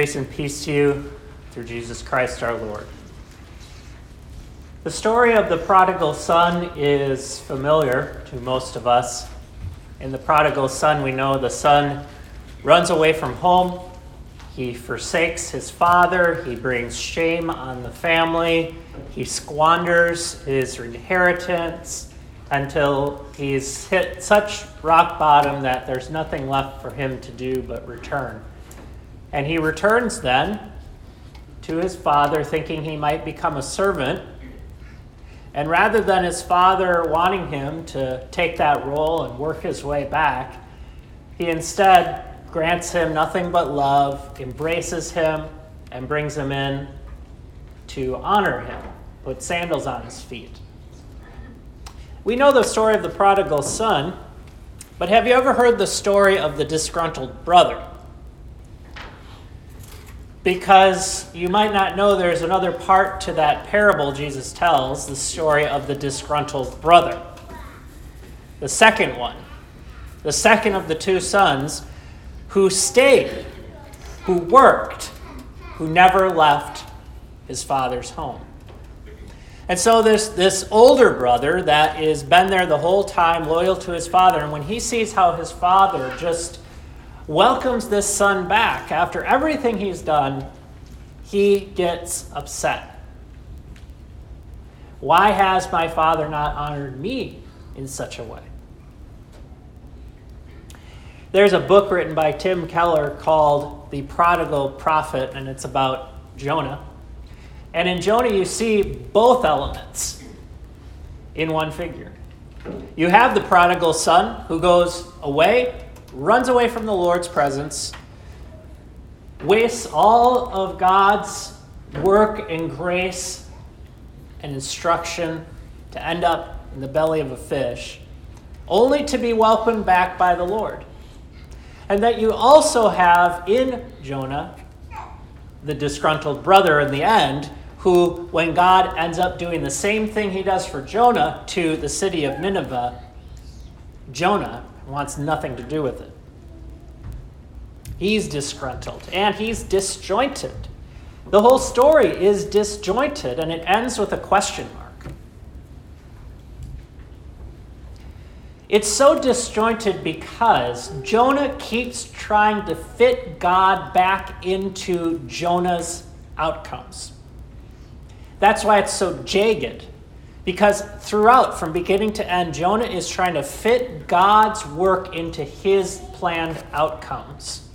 Grace and peace to you through Jesus Christ our Lord. The story of the prodigal son is familiar to most of us. In the prodigal son, we know the son runs away from home, he forsakes his father, he brings shame on the family, he squanders his inheritance until he's hit such rock bottom that there's nothing left for him to do but return. And he returns then to his father, thinking he might become a servant. And rather than his father wanting him to take that role and work his way back, he instead grants him nothing but love, embraces him, and brings him in to honor him, put sandals on his feet. We know the story of the prodigal son, but have you ever heard the story of the disgruntled brother? Because you might not know there's another part to that parable Jesus tells the story of the disgruntled brother. The second one, the second of the two sons who stayed, who worked, who never left his father's home. And so there's this older brother that has been there the whole time, loyal to his father, and when he sees how his father just welcomes this son back after everything he's done, he gets upset. Why has my father not honored me in such a way? There's a book written by Tim Keller called The Prodigal Prophet, and it's about Jonah. And in Jonah, you see both elements in one figure. You have the prodigal son who goes away runs away from the Lord's presence, wastes all of God's work and grace and instruction to end up in the belly of a fish, only to be welcomed back by the Lord. And that you also have in Jonah the disgruntled brother in the end, who, when God ends up doing the same thing he does for Jonah to the city of Nineveh, Jonah wants nothing to do with it. He's disgruntled and he's disjointed. The whole story is disjointed and it ends with a question mark. It's so disjointed because Jonah keeps trying to fit God back into Jonah's outcomes. That's why it's so jagged. Because throughout, from beginning to end, Jonah is trying to fit God's work into his planned outcomes,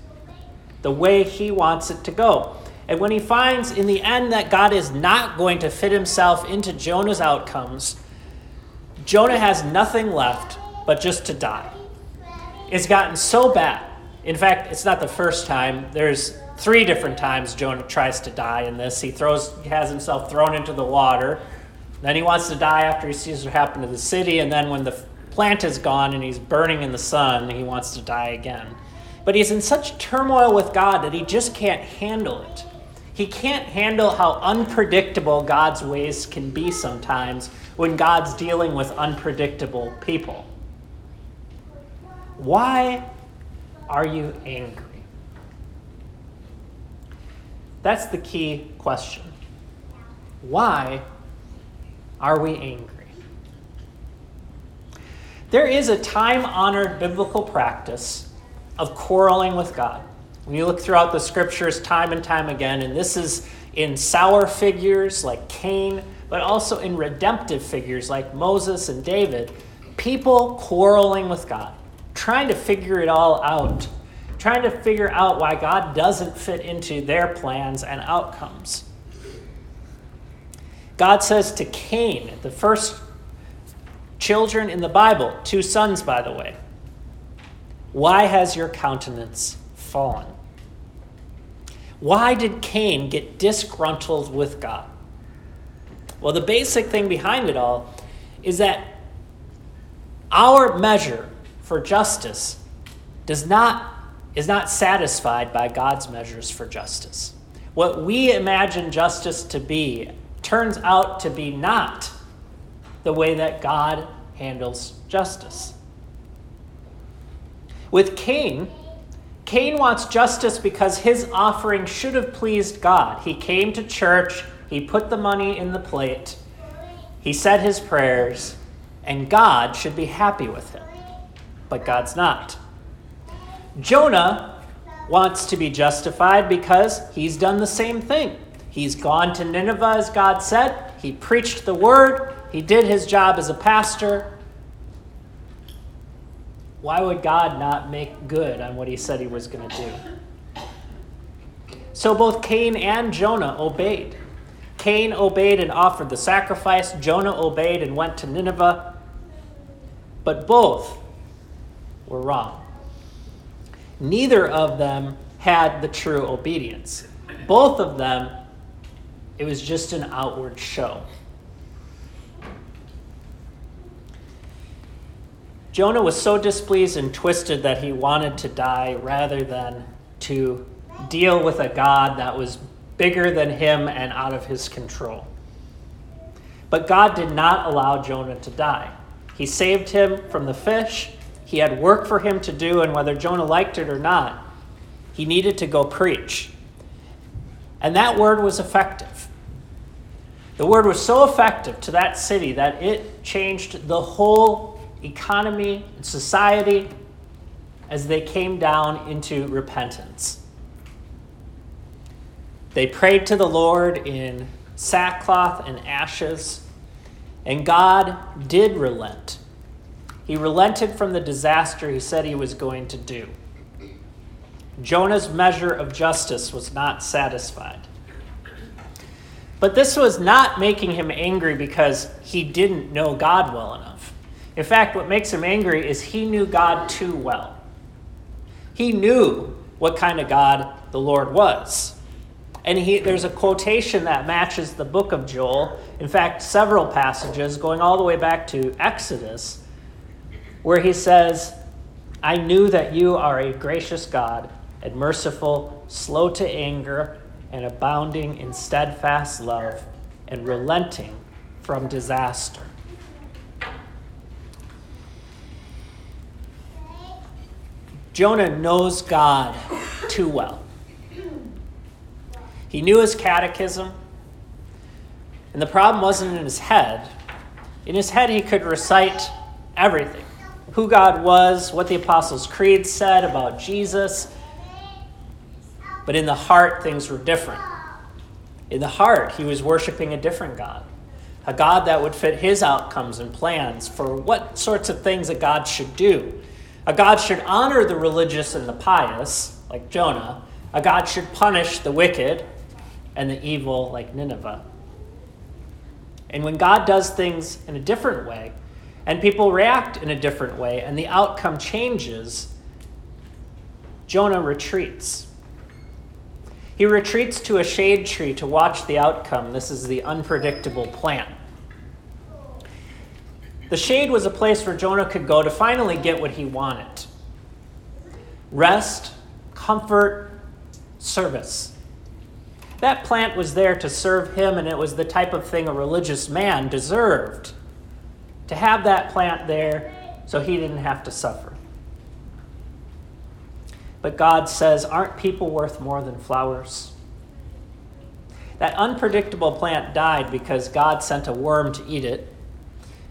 the way he wants it to go. And when he finds in the end that God is not going to fit himself into Jonah's outcomes, Jonah has nothing left but just to die. It's gotten so bad. In fact, it's not the first time. There's three different times Jonah tries to die in this. He throws, has himself thrown into the water. Then he wants to die after he sees what happened to the city, and then when the plant is gone and he's burning in the sun, he wants to die again. But he's in such turmoil with God that he just can't handle it. He can't handle how unpredictable God's ways can be sometimes when God's dealing with unpredictable people. Why are you angry? That's the key question. Why are we angry? There is a time honored biblical practice of quarreling with God. When you look throughout the scriptures time and time again, and this is in sour figures like Cain, but also in redemptive figures like Moses and David, people quarreling with God, trying to figure it all out, trying to figure out why God doesn't fit into their plans and outcomes. God says to Cain, the first children in the Bible, two sons, by the way, why has your countenance fallen? Why did Cain get disgruntled with God? Well, the basic thing behind it all is that our measure for justice does not, is not satisfied by God's measures for justice. What we imagine justice to be turns out to be not the way that God handles justice. With Cain, Cain wants justice because his offering should have pleased God. He came to church, he put the money in the plate, he said his prayers, and God should be happy with him. But God's not. Jonah wants to be justified because he's done the same thing. He's gone to Nineveh as God said, he preached the word, he did his job as a pastor. Why would God not make good on what he said he was going to do? So both Cain and Jonah obeyed. Cain obeyed and offered the sacrifice, Jonah obeyed and went to Nineveh. But both were wrong. Neither of them had the true obedience. Both of them, it was just an outward show. Jonah was so displeased and twisted that he wanted to die rather than to deal with a God that was bigger than him and out of his control. But God did not allow Jonah to die. He saved him from the fish. He had work for him to do, and whether Jonah liked it or not, he needed to go preach. And that word was effective. The word was so effective to that city that it changed the whole economy, and society as they came down into repentance. They prayed to the Lord in sackcloth and ashes, and God did relent. He relented from the disaster he said he was going to do. Jonah's measure of justice was not satisfied. But this was not making him angry because he didn't know God well enough. In fact, what makes him angry is he knew God too well. He knew what kind of God the Lord was. And he, there's a quotation that matches the book of Joel. In fact, several passages going all the way back to Exodus, where he says, I knew that you are a gracious God and merciful, slow to anger, and abounding in steadfast love, and relenting from disaster. Jonah knows God too well. He knew his catechism, and the problem wasn't in his head. In his head, he could recite everything who God was, what the Apostles' Creed said about Jesus. But in the heart, things were different. In the heart, he was worshiping a different God, a God that would fit his outcomes and plans for what sorts of things a God should do a God should honor the religious and the pious, like Jonah. A God should punish the wicked and the evil, like Nineveh. And when God does things in a different way, and people react in a different way, and the outcome changes, Jonah retreats. He retreats to a shade tree to watch the outcome. This is the unpredictable plant. The shade was a place where Jonah could go to finally get what he wanted rest, comfort, service. That plant was there to serve him, and it was the type of thing a religious man deserved to have that plant there so he didn't have to suffer. But God says, Aren't people worth more than flowers? That unpredictable plant died because God sent a worm to eat it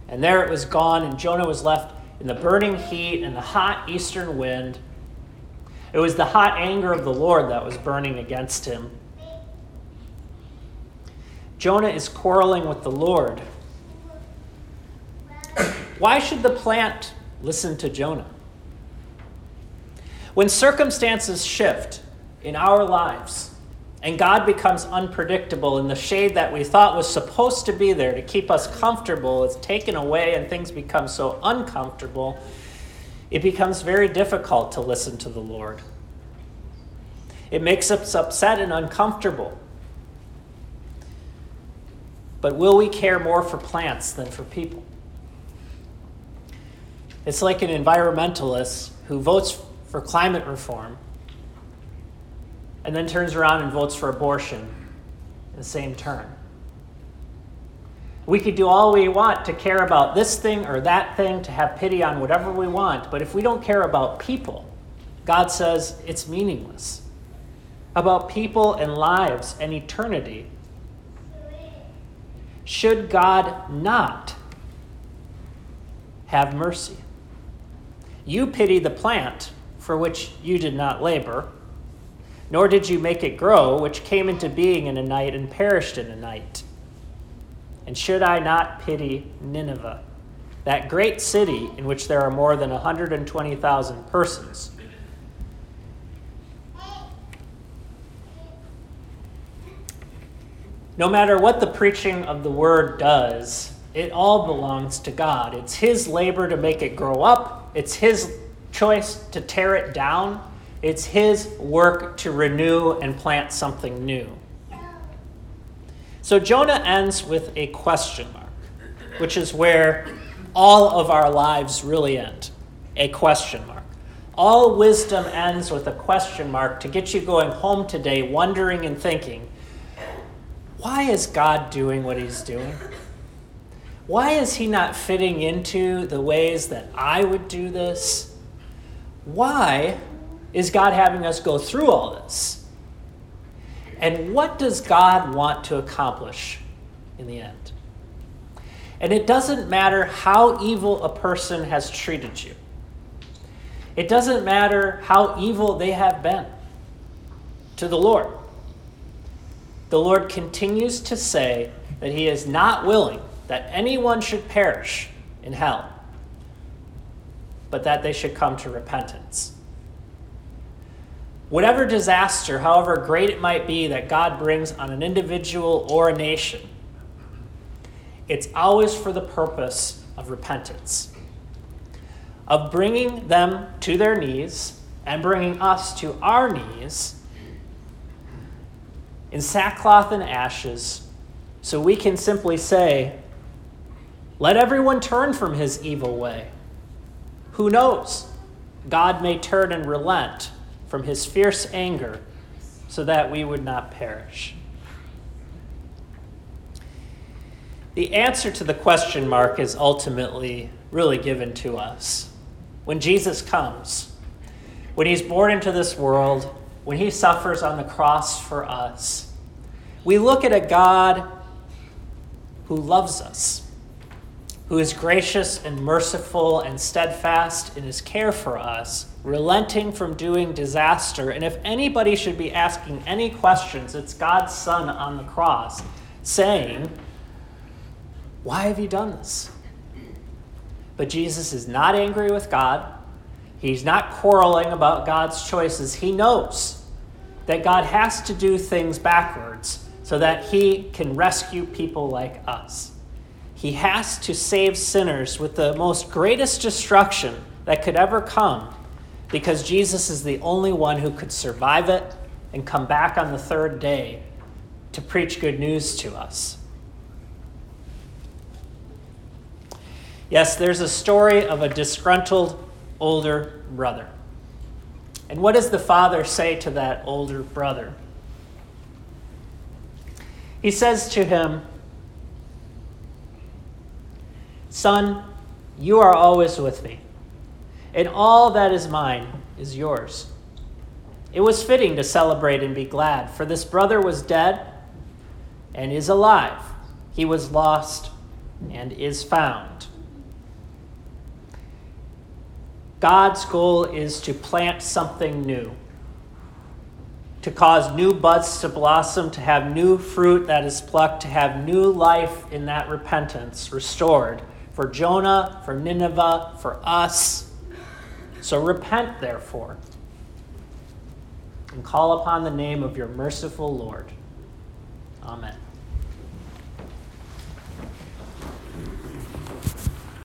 and there it was gone, and Jonah was left in the burning heat and the hot eastern wind. It was the hot anger of the Lord that was burning against him. Jonah is quarreling with the Lord. Why should the plant listen to Jonah? When circumstances shift in our lives, and God becomes unpredictable, and the shade that we thought was supposed to be there to keep us comfortable is taken away, and things become so uncomfortable, it becomes very difficult to listen to the Lord. It makes us upset and uncomfortable. But will we care more for plants than for people? It's like an environmentalist who votes for climate reform and then turns around and votes for abortion in the same turn. We could do all we want to care about this thing or that thing, to have pity on whatever we want, but if we don't care about people, God says it's meaningless. About people and lives and eternity, should God not have mercy? You pity the plant for which you did not labor, nor did you make it grow, which came into being in a night and perished in a night. And should I not pity Nineveh, that great city in which there are more than 120,000 persons? No matter what the preaching of the word does, it all belongs to God. It's His labor to make it grow up, it's His choice to tear it down, it's His work to renew and plant something new. So Jonah ends with a question mark, which is where all of our lives really end a question mark. All wisdom ends with a question mark to get you going home today wondering and thinking why is God doing what he's doing? Why is he not fitting into the ways that I would do this? Why is God having us go through all this? And what does God want to accomplish in the end? And it doesn't matter how evil a person has treated you. It doesn't matter how evil they have been to the Lord the Lord continues to say that he is not willing that anyone should perish in hell, but that they should come to repentance. Whatever disaster, however great it might be, that God brings on an individual or a nation, it's always for the purpose of repentance, of bringing them to their knees and bringing us to our knees in sackcloth and ashes, so we can simply say, Let everyone turn from his evil way. Who knows? God may turn and relent from his fierce anger so that we would not perish. The answer to the question mark is ultimately really given to us. When Jesus comes, when he's born into this world, when he suffers on the cross for us, we look at a God who loves us, who is gracious and merciful and steadfast in his care for us, relenting from doing disaster. And if anybody should be asking any questions, it's God's Son on the cross saying, Why have you done this? But Jesus is not angry with God. He's not quarreling about God's choices. He knows that God has to do things backwards so that he can rescue people like us. He has to save sinners with the most greatest destruction that could ever come because Jesus is the only one who could survive it and come back on the third day to preach good news to us. Yes, there's a story of a disgruntled older brother. And what does the father say to that older brother? He says to him, Son, you are always with me, and all that is mine is yours. It was fitting to celebrate and be glad, for this brother was dead and is alive. He was lost and is found. God's goal is to plant something new, to cause new buds to blossom, to have new fruit that is plucked, to have new life in that repentance restored for Jonah, for Nineveh, for us. So repent, therefore, and call upon the name of your merciful Lord. Amen.